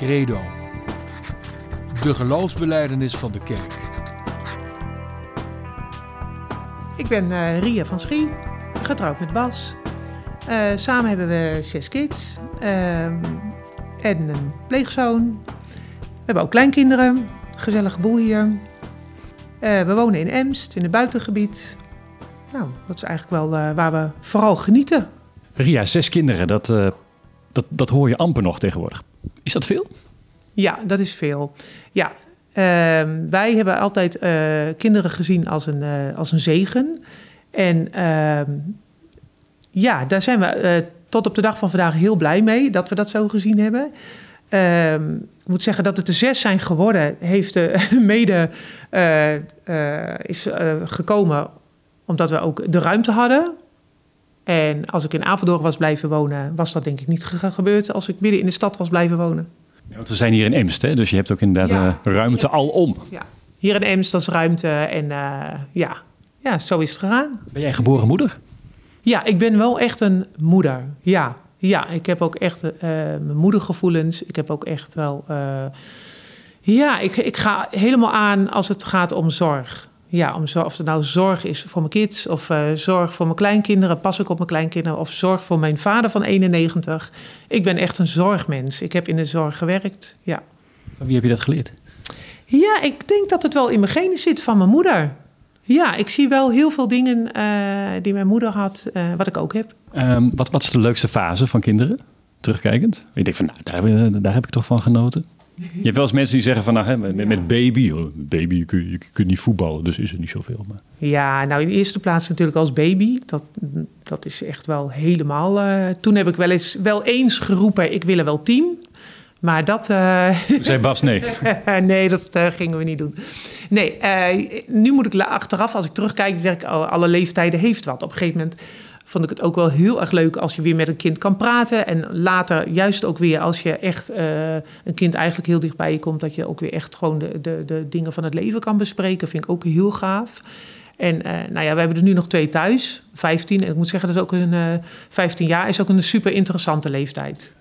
Credo. De geloofsbeleidenis van de kerk. Ik ben eh, Ria van Schie, getrouwd met Bas. Eh, samen hebben we zes kids ehm, en een pleegzoon. We hebben ook kleinkinderen, gezellige boel hier. Eh, we wonen in Emst, in het buitengebied. Nou, dat is eigenlijk wel eh, waar we vooral genieten. Ria, zes kinderen, dat, eh, dat, dat hoor je amper nog tegenwoordig. Is dat veel? Ja, dat is veel. Ja, ehm, wij hebben altijd eh, kinderen gezien als een, eh, als een zegen. En ehm, ja, daar zijn we eh, tot op de dag van vandaag heel blij mee dat we dat zo gezien hebben. Ehm, ik moet zeggen dat het er zes zijn geworden, heeft eh, mede is gekomen omdat we ook de ruimte hadden. En als ik in Apeldoorn was blijven wonen, was dat denk ik niet ge- gebeurd als ik midden in de stad was blijven wonen. Ja, want we zijn hier in Emst, hè? dus je hebt ook inderdaad Ja. eh, ruimte Ja. alom. Ja. Hier in Ems, dat is ruimte en eh, ja. ja, zo is het gegaan. Ben jij geboren moeder? Ja, ik ben wel echt een moeder. Ja, ja ik heb ook echt eh, mijn moedergevoelens. Ik heb ook echt wel... ja, ik, ik ga helemaal aan als het gaat om zorg. Ja, om zorg, of het nou zorg is voor mijn kids... of eh, zorg voor mijn kleinkinderen, pas ik op mijn kleinkinderen... of zorg voor mijn vader van 91. Ik ben echt een zorgmens. Ik heb in de zorg gewerkt, ja. Van wie heb je dat geleerd? Ja, ik denk dat het wel in mijn genen zit van mijn moeder. Ja, ik zie wel heel veel dingen eh, die mijn moeder had, eh, wat ik ook heb. Ehm, wat, wat is de leukste fase van kinderen? Terugkijkend? Je denkt van, nou, daar, daar heb ik toch van genoten. Je hebt wel eens mensen die zeggen van, nou, hè, met, met baby, oh, baby, je, kun- je kunt niet voetballen, dus is er niet zoveel. Maar Ja, nou in de eerste plaats natuurlijk als baby. Dat, dat is echt wel helemaal... eh, toen heb ik wel eens wel eens geroepen, ik wil er wel tien. Maar dat... eh, zei Bas, nee. nee, dat eh, gingen we niet doen. Nee, nu moet ik achteraf, als ik terugkijk, zeg ik, oh, alle leeftijden heeft wat. Op een gegeven moment vond ik het ook wel heel erg leuk als je weer met een kind kan praten. En later, juist ook weer als je echt eh, een kind eigenlijk heel dichtbij je komt, dat je ook weer echt gewoon de, de, de dingen van het leven kan bespreken. Vind ik ook heel gaaf. En eh, nou ja, we hebben er nu nog twee thuis, 15. En ik moet zeggen, dat is ook een, eh 15 jaar is ook een super interessante leeftijd.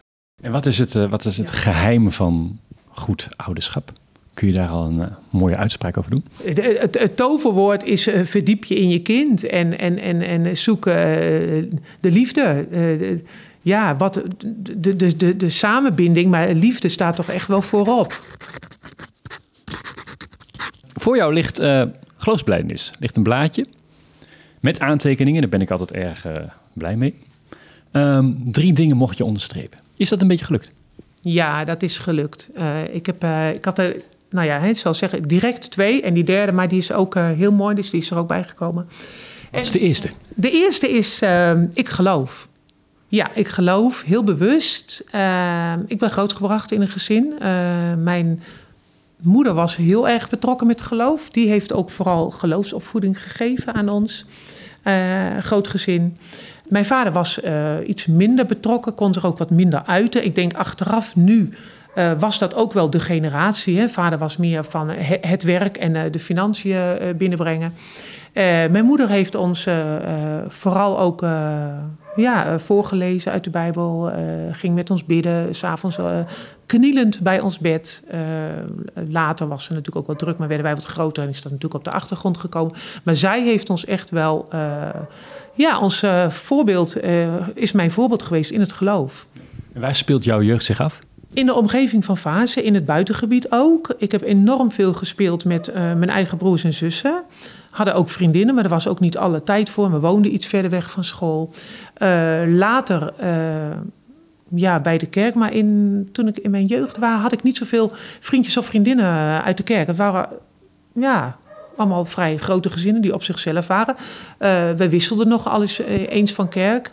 En wat is het, wat is het geheim van goed ouderschap? Kun je daar al een eh, mooie uitspraak over doen? Het, het, het toverwoord is eh, verdiep je in je kind en, en, en, en zoek eh, de liefde. Eh, de- ja, wat, de, de, de, de samenbinding, maar liefde staat toch echt wel voorop. Voor jou ligt eh geloofsbelijdenis. ligt een blaadje met aantekeningen. Daar ben ik altijd erg blij mee. Ehm, drie dingen mocht je onderstrepen. Is dat een beetje gelukt? Ja, dat is gelukt. Eh, ik, heb, eh, ik had er, nou ja, hè, zoals zeggen, direct twee. En die derde, maar die is ook eh, heel mooi, dus die is er ook bij gekomen. Wat is de eerste? De eerste is, ehm, ik geloof. Ja, ik geloof heel bewust. Ehm, ik ben grootgebracht in een gezin. Eh, mijn moeder was heel erg betrokken met geloof. Die heeft ook vooral geloofsopvoeding gegeven aan ons. Eh, groot gezin. Mijn vader was eh, iets minder betrokken, kon zich ook wat minder uiten. Ik denk achteraf nu eh, was dat ook wel de generatie. Hè? Vader was meer van he- het werk en eh, de financiën eh, binnenbrengen. Eh, mijn moeder heeft ons eh, eh, vooral ook eh, ja, eh, voorgelezen uit de Bijbel. eh, ging met ons bidden, s'avonds knielend bij ons bed. Eh, later was ze natuurlijk ook wat druk, maar werden wij wat groter en is dat natuurlijk op de achtergrond gekomen. Maar zij heeft ons echt wel, eh, ja, ons eh, voorbeeld eh, is mijn voorbeeld geweest in het geloof. En waar speelt jouw jeugd zich af? In de omgeving van Fase, in het buitengebied ook. Ik heb enorm veel gespeeld met eh, mijn eigen broers en zussen. Hadden ook vriendinnen, maar er was ook niet alle tijd voor. We woonden iets verder weg van school. Eh, later eh, ja, bij de kerk, maar in, toen ik in mijn jeugd was, had ik niet zoveel vriendjes of vriendinnen uit de kerk. Het waren ja, allemaal vrij grote gezinnen die op zichzelf waren. We wisselden nog alles eens van kerk.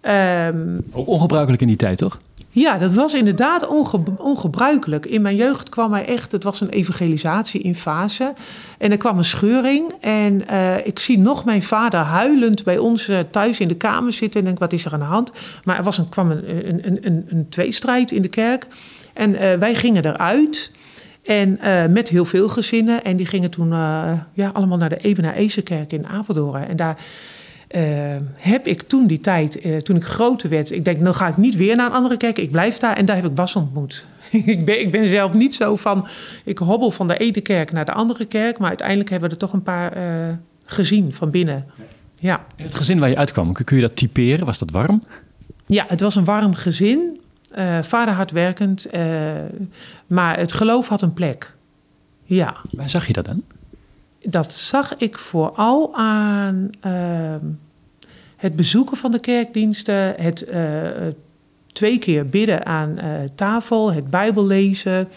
Ehm, Ook ongebruikelijk in die tijd, toch? Ja, dat was inderdaad onge- ongebruikelijk. In mijn jeugd kwam er echt, het was een evangelisatie in fase. En er kwam een scheuring. En eh, ik zie nog mijn vader huilend bij ons eh, thuis in de kamer zitten. En denk, wat is er aan de hand? Maar er was een, kwam een, een, een, een, tweestrijd in de kerk. En eh, wij gingen eruit. En met heel veel gezinnen. En die gingen toen ja, allemaal naar de Ebenaezekerk in Apeldoorn. En daar eh, heb ik toen die tijd, eh, toen ik groter werd, ik denk, nou ga ik niet weer naar een andere kerk, ik blijf daar en daar heb ik Bas ontmoet. ik, ben, ik ben zelf niet zo van, ik hobbel van de ene kerk naar de andere kerk, maar uiteindelijk hebben we er toch een paar eh, gezien van binnen. Ja. En het gezin waar je uitkwam, kun je dat typeren? Was dat warm? Ja, het was een warm gezin. Uh, vader hardwerkend, uh, maar het geloof had een plek. Ja. Waar zag je dat dan? Dat zag ik vooral aan uh, het bezoeken van de kerkdiensten, het uh, twee keer bidden aan tafel, het Bijbel lezen.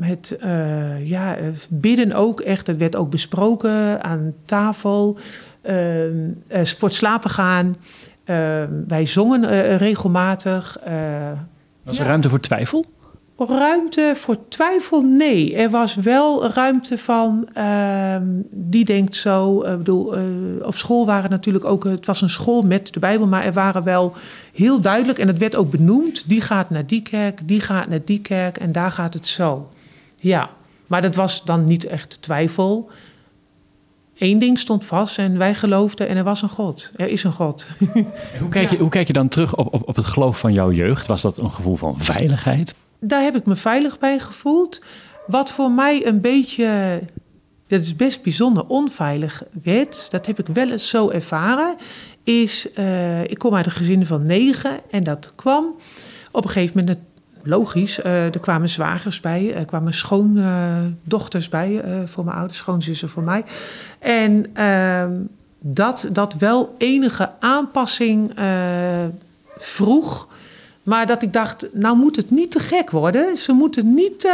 het ja, bidden ook echt, het werd ook besproken aan tafel. voor het slapen gaan. Wij zongen regelmatig. Was er ja. ruimte voor twijfel? Ruimte voor twijfel? Nee. Er was wel ruimte van. ehm, die denkt zo. Ik bedoel, op school waren natuurlijk ook. Het was een school met de Bijbel, maar er waren wel heel duidelijk. En het werd ook benoemd. Die gaat naar die kerk, die gaat naar die kerk en daar gaat het zo. Ja. Maar dat was dan niet echt twijfel. Eén ding stond vast en wij geloofden en er was een God. Er is een God. hoe, kijk je, hoe kijk je dan terug op, op, op het geloof van jouw jeugd? Was dat een gevoel van veiligheid? Daar heb ik me veilig bij gevoeld. Wat voor mij een beetje, dat is best bijzonder, onveilig werd, dat heb ik wel eens zo ervaren, is, uh, ik kom uit een gezin van negen en dat kwam op een gegeven moment logisch. Uh, er kwamen zwagers bij, er kwamen schoondochters bij uh, voor mijn ouders, schoonzussen voor mij. En uh, dat, dat wel enige aanpassing vroeg. Maar dat ik dacht, nou moet het niet te gek worden. Ze moeten niet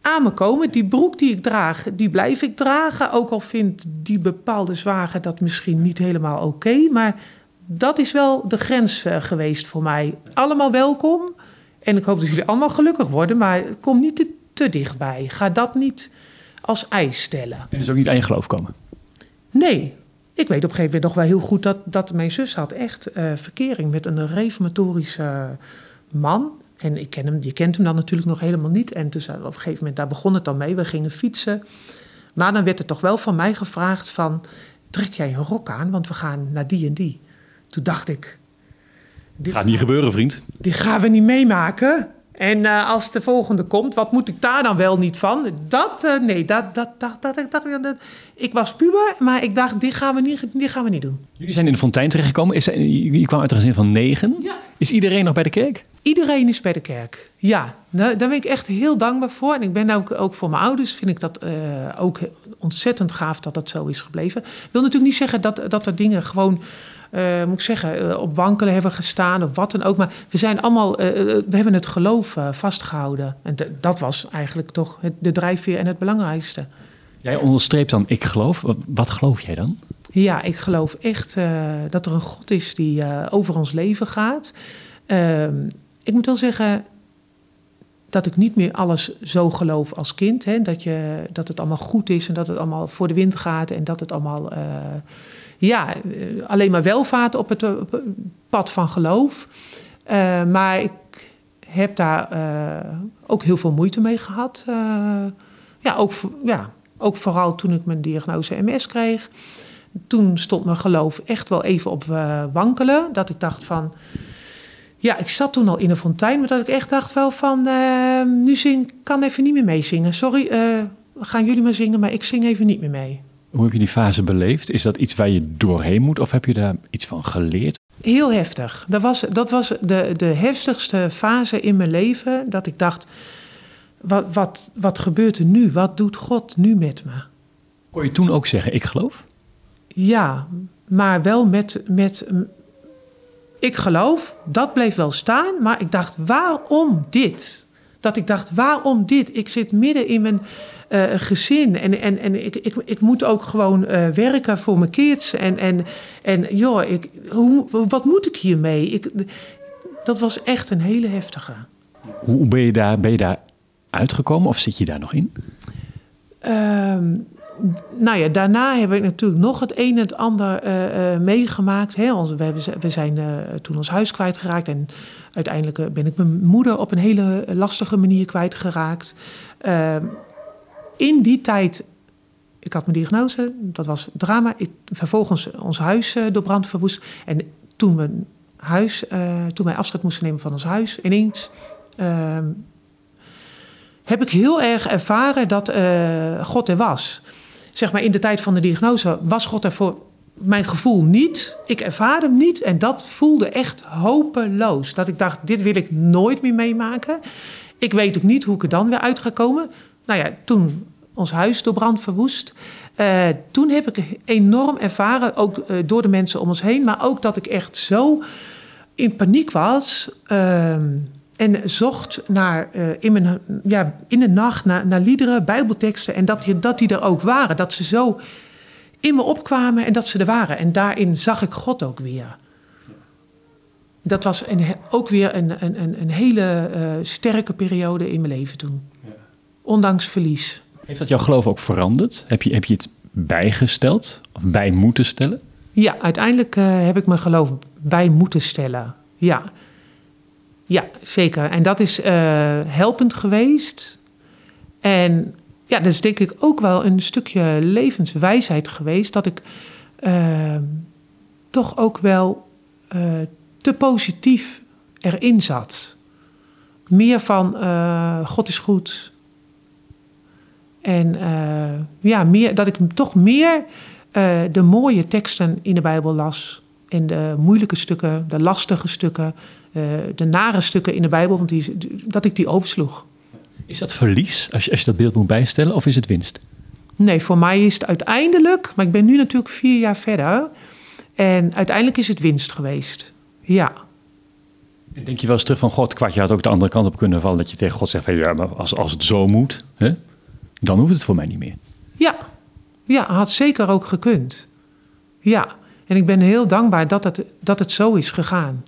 aan me komen. Die broek die ik draag, die blijf ik dragen. Ook al vindt die bepaalde zwager dat misschien niet helemaal oké. Okay, maar dat is wel de grens geweest voor mij. Allemaal welkom. En ik hoop dat jullie allemaal gelukkig worden, maar kom niet te, te dichtbij. Ga dat niet als eis stellen. En dus ook niet aan je geloof komen? Nee. Ik weet op een gegeven moment nog wel heel goed dat, dat mijn zus had echt uh, verkering met een reformatorische man. En ik ken hem, je kent hem dan natuurlijk nog helemaal niet. En dus op een gegeven moment, daar begon het dan mee. We gingen fietsen. Maar dan werd er toch wel van mij gevraagd van... trek jij een rok aan, want we gaan naar die en die. Toen dacht ik, dit gaat niet gebeuren, vriend. Die gaan we niet meemaken. En uh, als de volgende komt, wat moet ik daar dan wel niet van? Dat, uh, nee, dat, dat, dat, dat, dat, dat, ik was puber, maar ik dacht, die gaan we niet, die gaan we niet doen. Jullie zijn in de fontein terechtgekomen. Is, je kwam uit een gezin van negen. Ja. Is iedereen nog bij de kerk? Iedereen is bij de kerk, ja. Nou, daar ben ik echt heel dankbaar voor. En ik ben ook, ook voor mijn ouders, vind ik dat uh, ook ontzettend gaaf dat dat zo is gebleven. Ik wil natuurlijk niet zeggen dat, dat er dingen gewoon uh, moet ik zeggen, uh, op wankelen hebben gestaan of wat dan ook. Maar we zijn allemaal, uh, we hebben het geloof vastgehouden. En dat was eigenlijk toch het, de drijfveer en het belangrijkste. Jij onderstreept dan, ik geloof. Wat, wat geloof jij dan? Ja, ik geloof echt dat er een God is die over ons leven gaat. Ehm, ik moet wel zeggen, dat ik niet meer alles zo geloof als kind. Hè? Dat, je, dat het allemaal goed is en dat het allemaal voor de wind gaat en dat het allemaal uh, ja, alleen maar welvaart op het, het pad van geloof. Uh, maar ik heb daar ook heel veel moeite mee gehad. ja, ook, ja, ook vooral toen ik mijn diagnose MS kreeg. Toen stond mijn geloof echt wel even op wankelen. Dat ik dacht van ja, ik zat toen al in een fontein, maar dat ik echt dacht wel van, nu zing, kan even niet meer meezingen. Sorry, gaan jullie maar zingen, maar ik zing even niet meer mee. Hoe heb je die fase beleefd? Is dat iets waar je doorheen moet of heb je daar iets van geleerd? Heel heftig. Dat was, dat was de, de heftigste fase in mijn leven, dat ik dacht, wat, wat, wat gebeurt er nu? Wat doet God nu met me? Kon je toen ook zeggen, ik geloof? Ja, maar wel met, met ik geloof, dat bleef wel staan, maar ik dacht, waarom dit? Dat ik dacht, waarom dit? Ik zit midden in mijn uh, gezin en, en, en ik, ik, ik moet ook gewoon uh, werken voor mijn kids. En, en, en joh, ik, hoe, wat moet ik hiermee? Ik, dat was echt een hele heftige. Hoe ben je daar, ben je daar uitgekomen of zit je daar nog in? Um, nou ja, daarna heb ik natuurlijk nog het een en het ander uh, uh, meegemaakt. Hè. We, hebben, we zijn uh, toen ons huis kwijtgeraakt. En uiteindelijk ben ik mijn moeder op een hele lastige manier kwijtgeraakt. In die tijd ik had mijn diagnose, dat was drama. Ik, vervolgens ons huis uh, door brand verwoest. En toen we, huis, uh, toen wij afscheid moesten nemen van ons huis, ineens... Uh, heb ik heel erg ervaren dat uh, God er was. Zeg maar in de tijd van de diagnose was God er voor mijn gevoel niet. Ik ervaarde hem niet en dat voelde echt hopeloos. Dat ik dacht, dit wil ik nooit meer meemaken. Ik weet ook niet hoe ik er dan weer uit ga komen. Nou ja, toen ons huis door brand verwoest. Uh, toen heb ik enorm ervaren, ook uh, door de mensen om ons heen, maar ook dat ik echt zo in paniek was. Uh, en zocht naar, uh, in, mijn, ja, in de nacht naar, naar liederen, bijbelteksten. En dat die, dat die er ook waren. Dat ze zo in me opkwamen en dat ze er waren. En daarin zag ik God ook weer. Dat was een, ook weer een, een, een hele sterke periode in mijn leven toen. Ja. Ondanks verlies. Heeft dat jouw geloof ook veranderd? Heb je, heb je het bijgesteld of bij moeten stellen? Ja, uiteindelijk uh, heb ik mijn geloof bij moeten stellen. Ja, ja zeker. En dat is uh, helpend geweest. En ja, dat is denk ik ook wel een stukje levenswijsheid geweest. Dat ik uh, toch ook wel uh, te positief erin zat. Meer van God is goed. En ja, meer, dat ik toch meer de mooie teksten in de Bijbel las. En de moeilijke stukken, de lastige stukken, de nare stukken in de Bijbel, want die, dat ik die oversloeg. Is dat verlies als je, als je dat beeld moet bijstellen of is het winst? Nee, voor mij is het uiteindelijk, maar ik ben nu natuurlijk vier jaar verder. En uiteindelijk is het winst geweest. Ja. En denk je wel eens terug van God, kwart, je had ook de andere kant op kunnen vallen. Dat je tegen God zegt van ja, maar als, als het zo moet, hè, dan hoeft het voor mij niet meer. Ja, ja, had zeker ook gekund. Ja, en ik ben heel dankbaar dat het, dat het zo is gegaan.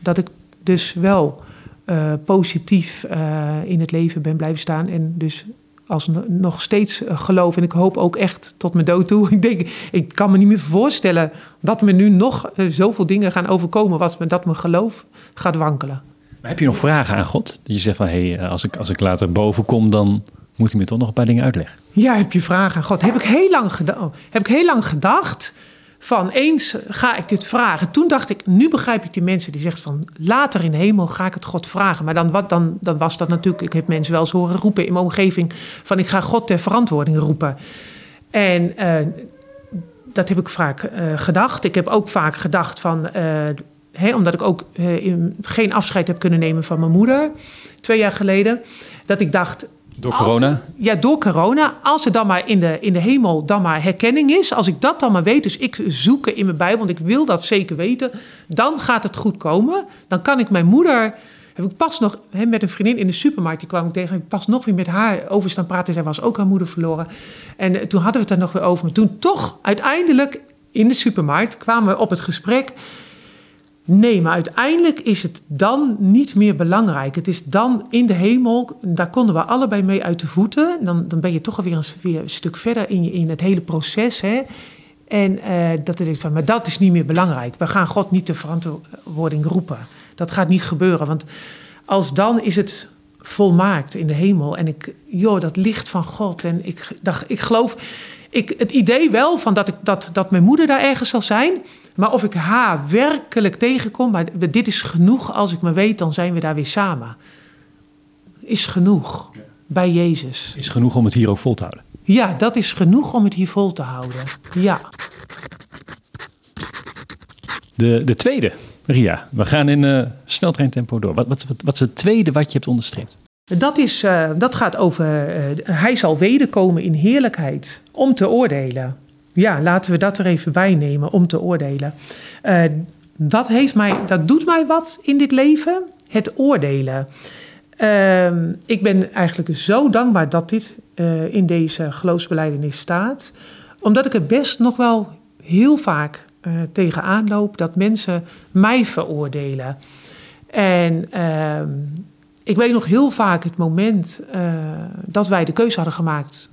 Dat ik dus wel uh, positief uh, in het leven ben blijven staan. En dus als nog steeds uh, geloof. En ik hoop ook echt tot mijn dood toe. Ik denk, ik kan me niet meer voorstellen dat me nu nog zoveel dingen gaan overkomen. Wat me, dat mijn geloof gaat wankelen. Maar heb je nog vragen aan God? Dat je zegt van, hé, hey, als, ik, als ik later boven kom, dan moet hij me toch nog een paar dingen uitleggen. Ja, heb je vragen God? Heb ik heel lang, geda heb ik heel lang gedacht van eens ga ik dit vragen. Toen dacht ik, nu begrijp ik die mensen die zeggen van later in de hemel ga ik het God vragen. Maar dan, wat, dan, dan was dat natuurlijk, ik heb mensen wel eens horen roepen in mijn omgeving van ik ga God ter verantwoording roepen. En uh, dat heb ik vaak uh, gedacht. Ik heb ook vaak gedacht van, uh, omdat ik ook geen afscheid heb kunnen nemen van mijn moeder twee jaar geleden, dat ik dacht, door corona? ja, door corona. Als er dan maar in de, in de hemel dan maar herkenning is. Als ik dat dan maar weet, dus ik zoek in mijn Bijbel, want ik wil dat zeker weten. Dan gaat het goed komen. Dan kan ik mijn moeder... Heb ik pas nog met een vriendin in de supermarkt, die kwam ik tegen. Heb ik pas nog weer met haar over staan praten. Zij was ook haar moeder verloren. En eh, toen hadden we het er nog weer over. Maar toen toch uiteindelijk in de supermarkt kwamen we op het gesprek Nee, maar uiteindelijk is het dan niet meer belangrijk. Het is dan in de hemel, daar konden we allebei mee uit de voeten. Dan, dan ben je toch alweer een, weer een stuk verder in, je, in het hele proces. Hè? En uh, dat ik van, maar dat is niet meer belangrijk. We gaan God niet de verantwoording roepen. Dat gaat niet gebeuren, want als dan is het volmaakt in de hemel. En ik, joh, dat licht van God. En ik dacht, ik geloof, ik, het idee wel van dat, ik, dat, dat mijn moeder daar ergens zal zijn. Maar of ik haar werkelijk tegenkom, maar dit is genoeg. Als ik me weet, dan zijn we daar weer samen. Is genoeg bij Jezus. Is genoeg om het hier ook vol te houden. Ja, dat is genoeg om het hier vol te houden. Ja. De, de tweede, Ria. We gaan in uh, sneltreintempo door. Wat, wat, wat, wat is het tweede wat je hebt onderstreept? Dat, is, uh, dat gaat over, uh, hij zal wederkomen in heerlijkheid om te oordelen. Ja, laten we dat er even bij nemen om te oordelen. Dat, heeft mij, dat doet mij wat in dit leven, het oordelen. Uh, ik ben eigenlijk zo dankbaar dat dit uh, in deze geloofsbeleidenis staat. Omdat ik er best nog wel heel vaak uh, tegenaan loop dat mensen mij veroordelen. En ehm, ik weet nog heel vaak het moment dat wij de keuze hadden gemaakt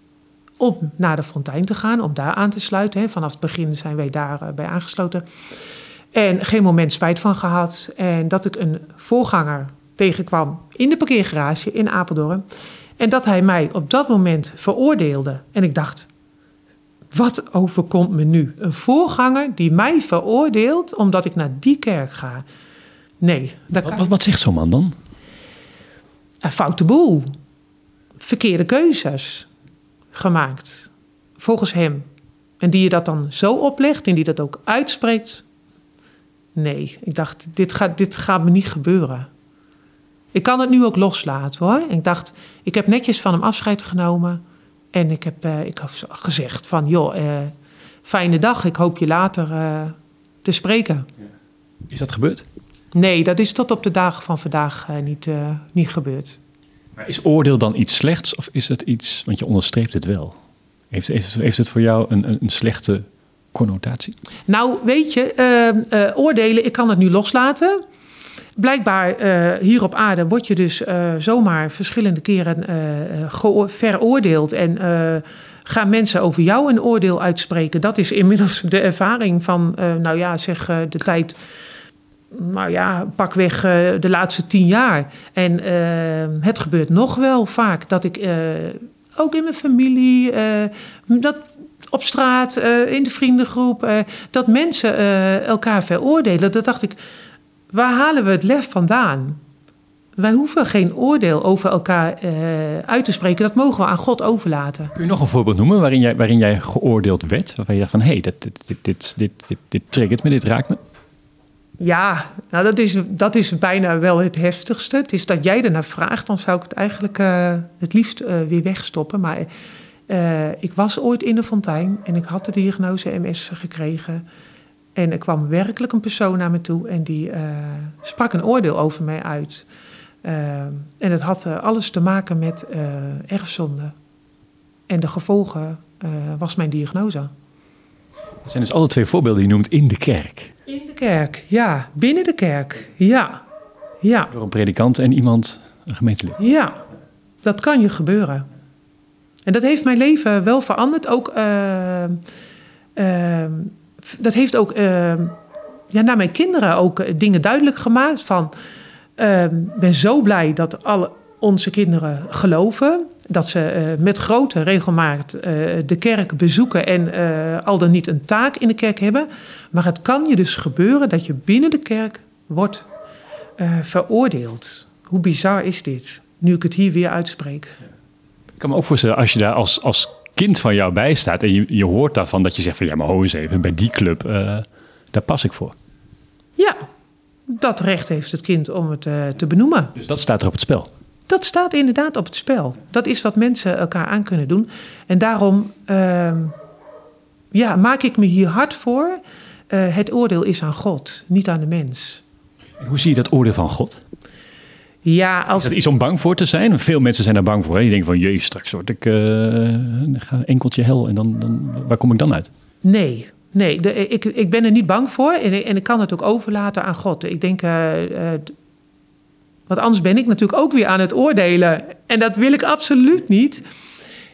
om naar de fontein te gaan, om daar aan te sluiten. Hè. Vanaf het begin zijn wij daarbij bij aangesloten. En geen moment spijt van gehad. En dat ik een voorganger tegenkwam in de parkeergarage in Apeldoorn. En dat hij mij op dat moment veroordeelde. En ik dacht, wat overkomt me nu? Een voorganger die mij veroordeelt omdat ik naar die kerk ga. Nee, dat Wat, kan wat, wat zegt zo'n man dan? een foute boel. Verkeerde keuzes gemaakt. Volgens hem. En die je dat dan zo oplegt en die dat ook uitspreekt. Nee, ik dacht, dit gaat, dit gaat me niet gebeuren. Ik kan het nu ook loslaten hoor. Ik dacht, ik heb netjes van hem afscheid genomen. En ik heb, eh, ik heb gezegd van, joh, eh, fijne dag. Ik hoop je later eh, te spreken. Is dat gebeurd? Nee, dat is tot op de dagen van vandaag niet, niet gebeurd. Is oordeel dan iets slechts of is het iets, want je onderstreept het wel. Heeft, heeft, het voor jou een, een, slechte connotatie? Nou, weet je, eh, eh, oordelen, ik kan het nu loslaten. Blijkbaar eh, hier op aarde word je dus eh, zomaar verschillende keren veroordeeld. En gaan mensen over jou een oordeel uitspreken. Dat is inmiddels de ervaring van, nou ja, zeg de tijd. Nou ja, pakweg eh, de laatste tien jaar. En eh, het gebeurt nog wel vaak dat ik eh, ook in mijn familie, eh, dat op straat, in de vriendengroep, dat mensen elkaar veroordelen. Dat dacht ik, waar halen we het lef vandaan? Wij hoeven geen oordeel over elkaar uit te spreken. Dat mogen we aan God overlaten. Kun je nog een voorbeeld noemen waarin jij, waarin jij geoordeeld werd? Waarvan je dacht van, hé, hey, dit, dit, dit, dit, dit, dit triggert me, dit raakt me. Ja, nou dat is, dat is bijna wel het heftigste. Het is dat jij ernaar vraagt, dan zou ik het eigenlijk eh, het liefst eh, weer wegstoppen. Maar eh, ik was ooit in de fontein en ik had de diagnose MS gekregen. En er kwam werkelijk een persoon naar me toe en die sprak een oordeel over mij uit. En het had alles te maken met erfzonde. En de gevolgen was mijn diagnose. Dat zijn dus alle twee voorbeelden die je noemt in de kerk. In de kerk, ja. Binnen de kerk, ja. Ja. Door een predikant en iemand, een gemeentelid. Ja, dat kan je gebeuren. En dat heeft mijn leven wel veranderd. Ook, eh, eh, f- dat heeft ook eh, ja, naar mijn kinderen ook eh, dingen duidelijk gemaakt. Van, eh, Ik ben zo blij dat alle onze kinderen geloven. Dat ze eh, met grote regelmaat eh, de kerk bezoeken en eh, al dan niet een taak in de kerk hebben. Maar het kan je dus gebeuren dat je binnen de kerk wordt veroordeeld. Hoe bizar is dit? Nu ik het hier weer uitspreek. Ik kan me ook voorstellen, als je daar als, als kind van jou bij staat en je, je hoort daarvan dat je zegt van ja, maar ho eens even, bij die club, daar pas ik voor. Ja, dat recht heeft het kind om het te benoemen. Dus dat staat er op het spel. Dat staat inderdaad op het spel. Dat is wat mensen elkaar aan kunnen doen. En daarom ehm, ja, maak ik me hier hard voor. Eh, het oordeel is aan God, niet aan de mens. En hoe zie je dat oordeel van God? Ja, Is als, dat iets om bang voor te zijn? Veel mensen zijn daar bang voor. Hè? Die denken van, jezus, straks word ik uh, ga enkeltje hel en dan, dan, waar kom ik dan uit? Nee, nee de, ik, ik ben er niet bang voor en, en ik kan het ook overlaten aan God. Ik denk, uh, want anders ben ik natuurlijk ook weer aan het oordelen. En dat wil ik absoluut niet.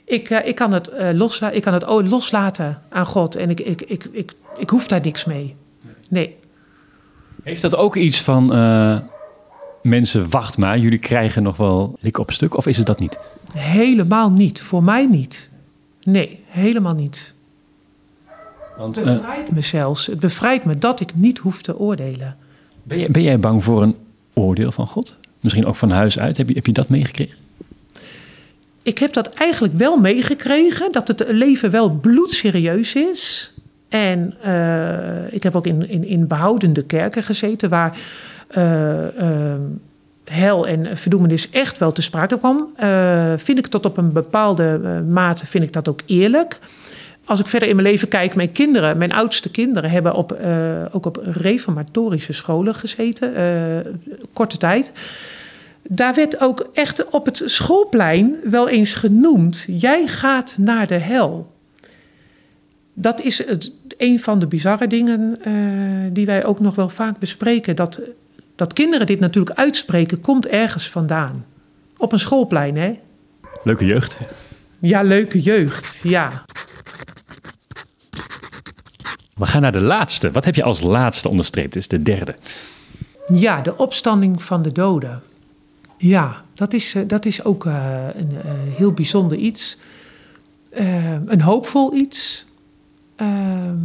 Ik, uh, ik, kan, het, losla ik kan het loslaten aan God en ik, ik, ik, ik, ik hoef daar niks mee. Nee. Heeft dat ook iets van uh, mensen, wacht maar, jullie krijgen nog wel lik op stuk? Of is het dat niet? Helemaal niet. Voor mij niet. Nee, helemaal niet. Want, het bevrijdt me zelfs. Het bevrijdt me dat ik niet hoef te oordelen. Ben, je, ben jij bang voor een oordeel van God? Misschien ook van huis uit? Heb je, heb je dat meegekregen? Ik heb dat eigenlijk wel meegekregen. Dat het leven wel bloedserieus is. En uh, ik heb ook in, in, in behoudende kerken gezeten... waar uh, hel en verdoemenis echt wel te sprake kwam. Vind ik tot op een bepaalde mate vind ik dat ook eerlijk. Als ik verder in mijn leven kijk, mijn kinderen, mijn oudste kinderen, hebben op, uh, ook op reformatorische scholen gezeten, korte tijd. Daar werd ook echt op het schoolplein wel eens genoemd: jij gaat naar de hel. Dat is het, een van de bizarre dingen die wij ook nog wel vaak bespreken. Dat dat kinderen dit natuurlijk uitspreken, komt ergens vandaan. Op een schoolplein, hè? Leuke jeugd. Ja, leuke jeugd, ja. We gaan naar de laatste. Wat heb je als laatste onderstreept? Dit is de derde. Ja, de opstanding van de doden. Ja, dat is, dat is ook uh, een uh, heel bijzonder iets. Uh, een hoopvol iets. ehm,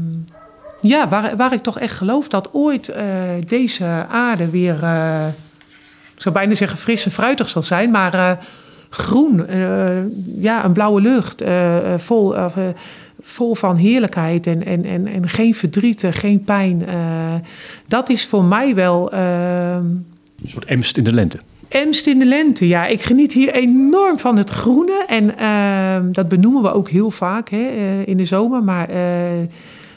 ja, waar, waar ik toch echt geloof dat ooit eh, deze aarde weer, eh, ik zou bijna zeggen fris en fruitig zal zijn, maar eh, groen, eh, ja, een blauwe lucht, eh, eh, vol, eh, vol van heerlijkheid en, en, en, en geen verdriet, geen pijn. eh, dat is voor mij wel ehm, Een soort emst in de lente. Emst in de lente, ja. Ik geniet hier enorm van het groene. En ehm, dat benoemen we ook heel vaak hè, eh, in de zomer. Maar eh,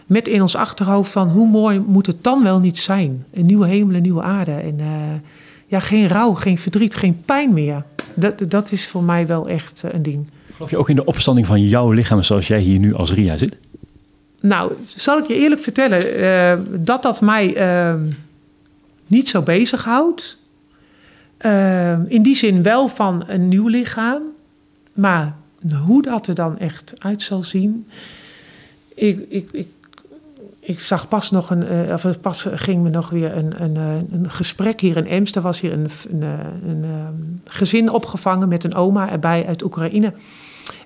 met in ons achterhoofd van hoe mooi moet het dan wel niet zijn? Een nieuwe hemel, een nieuwe aarde. En ja, geen rouw, geen verdriet, geen pijn meer. Dat, dat is voor mij wel echt een ding. Geloof je ook in de opstanding van jouw lichaam zoals jij hier nu als Ria zit? Nou, zal ik je eerlijk vertellen eh, dat dat mij eh, niet zo bezighoudt. Eh, in die zin wel van een nieuw lichaam. Maar hoe dat er dan echt uit zal zien. Ik, ik, ik, ik zag pas nog een. eh, of pas ging me nog weer een, een, eh, een gesprek hier in Ems. Er was hier een, een, eh, een, gezin opgevangen met een oma erbij uit Oekraïne.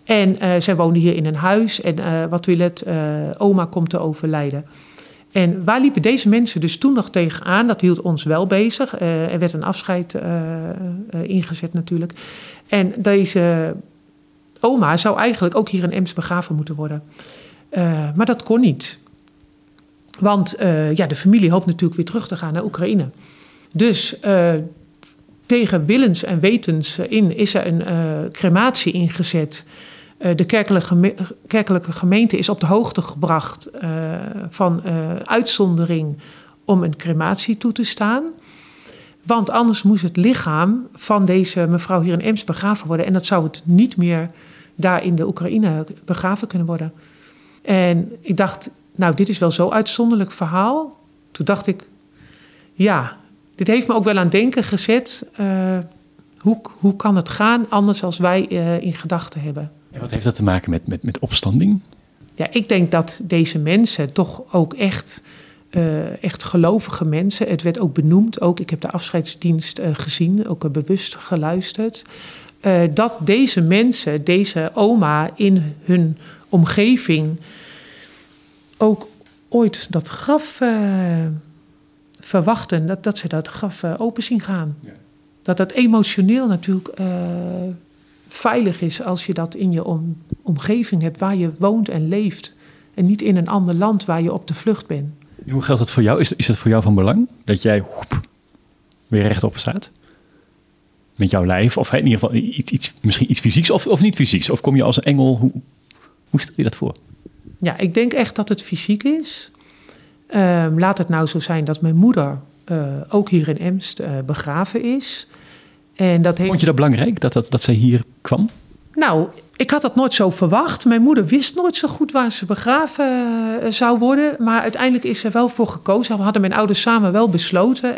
En zij woonde hier in een huis. En wat wil het? oma komt te overlijden. En waar liepen deze mensen dus toen nog tegenaan? Dat hield ons wel bezig. Er werd een afscheid ingezet natuurlijk. En deze oma zou eigenlijk ook hier in Ems begraven moeten worden. Maar dat kon niet. Want eh, ja, de familie hoopt natuurlijk weer terug te gaan naar Oekraïne. Dus eh, tegen willens en wetens in is er een eh, crematie ingezet. De kerkelijke, kerkelijke gemeente is op de hoogte gebracht van uitzondering om een crematie toe te staan. Want anders moest het lichaam van deze mevrouw hier in Ems begraven worden. En dat zou het niet meer daar in de Oekraïne begraven kunnen worden. En ik dacht, nou, dit is wel zo'n uitzonderlijk verhaal. Toen dacht ik, ja, dit heeft me ook wel aan denken gezet. Eh, hoe, hoe kan het gaan anders als wij eh, in gedachten hebben? En wat heeft dat te maken met, met, met opstanding? Ja, ik denk dat deze mensen toch ook echt, eh, echt gelovige mensen. Het werd ook benoemd, ook ik heb de afscheidsdienst gezien, ook bewust geluisterd. dat deze mensen, deze oma in hun omgeving ook ooit dat graf eh, verwachten, dat, dat ze dat graf eh, open zien gaan. Ja. Dat dat emotioneel natuurlijk eh, veilig is als je dat in je om- omgeving hebt waar je woont en leeft. En niet in een ander land waar je op de vlucht bent. En hoe geldt dat voor jou? Is, is het voor jou van belang dat jij hoep, weer rechtop staat? Met jouw lijf? Of in ieder geval iets, iets, misschien iets fysieks of, of niet fysieks? Of kom je als een engel? Hoe, hoe stel je dat voor? Ja, ik denk echt dat het fysiek is. Ehm, laat het nou zo zijn dat mijn moeder eh, ook hier in Emst eh, begraven is. En dat heeft... Vond je dat belangrijk dat, dat, dat zij hier kwam? Nou, ik had dat nooit zo verwacht. Mijn moeder wist nooit zo goed waar ze begraven eh, zou worden. Maar uiteindelijk is ze wel voor gekozen. We hadden mijn ouders samen wel besloten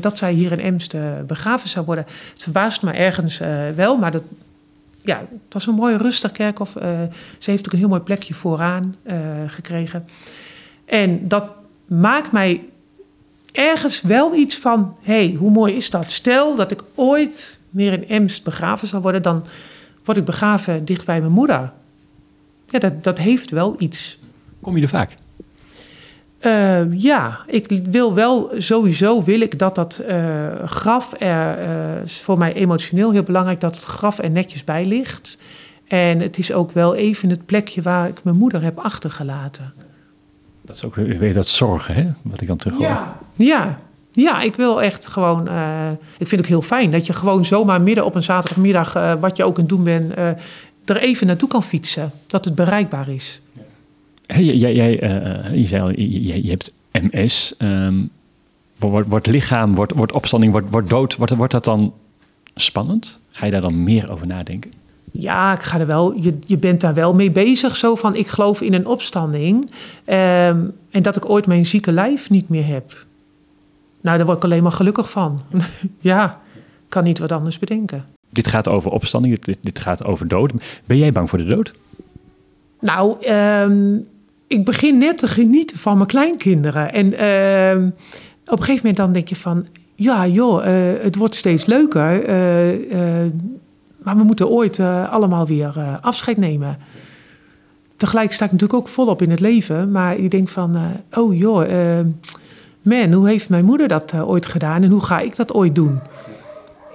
dat zij hier in Emst begraven zou worden. Het verbaast me ergens wel, maar dat, ja, het was een mooi rustig kerkhof. Eh, ze heeft ook een heel mooi plekje vooraan eh, gekregen. En dat maakt mij ergens wel iets van... hey, hoe mooi is dat? Stel dat ik ooit weer in Emst begraven zou worden... dan word ik begraven dicht bij mijn moeder. Ja, dat, dat heeft wel iets. Kom je er vaak? Eh, ja, ik wil wel sowieso wil ik dat dat eh, graf er eh, is voor mij emotioneel heel belangrijk dat het graf er netjes bij ligt. En het is ook wel even het plekje waar ik mijn moeder heb achtergelaten. Dat is ook weer dat zorgen, hè? Wat ik dan terug hoor. Ja. Ja. Ja, ik wil echt gewoon. eh, ik vind het ook heel fijn dat je gewoon zomaar midden op een zaterdagmiddag, eh, wat je ook aan het doen bent, eh, er even naartoe kan fietsen. Dat het bereikbaar is. Hey, jij, jij, eh, je zei al, je, je- hebt MS. ehm, wordt, wordt lichaam, wordt, wordt opstanding, wordt, wordt dood. Wordt, wordt dat dan spannend? Ga je daar dan meer over nadenken? Ja, ik ga er wel. Je, je bent daar wel mee bezig. Zo van: ik geloof in een opstanding. ehm, en dat ik ooit mijn zieke lijf niet meer heb. Nou, daar word ik alleen maar gelukkig van. ja, ik kan niet wat anders bedenken. Dit gaat over opstanding, dit, dit gaat over dood. Ben jij bang voor de dood? Nou, ehm, ik begin net te genieten van mijn kleinkinderen. En ehm, op een gegeven moment dan denk je van... Ja, joh, eh, het wordt steeds leuker. eh, eh, maar we moeten ooit allemaal weer afscheid nemen. tegelijk sta ik natuurlijk ook volop in het leven. Maar ik denk van, oh joh, eh, man, hoe heeft mijn moeder dat ooit gedaan en hoe ga ik dat ooit doen?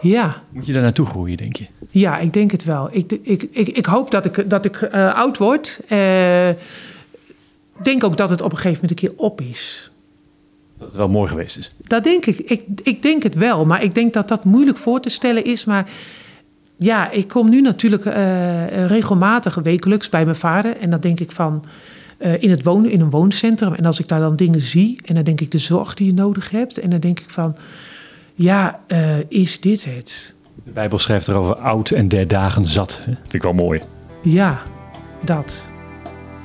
Ja, Moet je daar naartoe groeien, denk je? ja, ik denk het wel. Ik, ik, ik, ik hoop dat ik, dat ik oud word. Ik denk ook dat het op een gegeven moment een keer op is. Dat het wel mooi geweest is. Dat denk ik. ik. Ik denk het wel, maar ik denk dat dat moeilijk voor te stellen is. Maar ja, ik kom nu natuurlijk eh, regelmatig wekelijks bij mijn vader. En dan denk ik van eh, in, het wonen, in een wooncentrum. En als ik daar dan dingen zie en dan denk ik de zorg die je nodig hebt. En dan denk ik van ja, eh, is dit het? De Bijbel schrijft erover oud en der dagen zat. hè? Vind ik wel mooi. Ja, dat.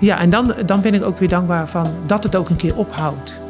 Ja, en dan, dan ben ik ook weer dankbaar van dat het ook een keer ophoudt.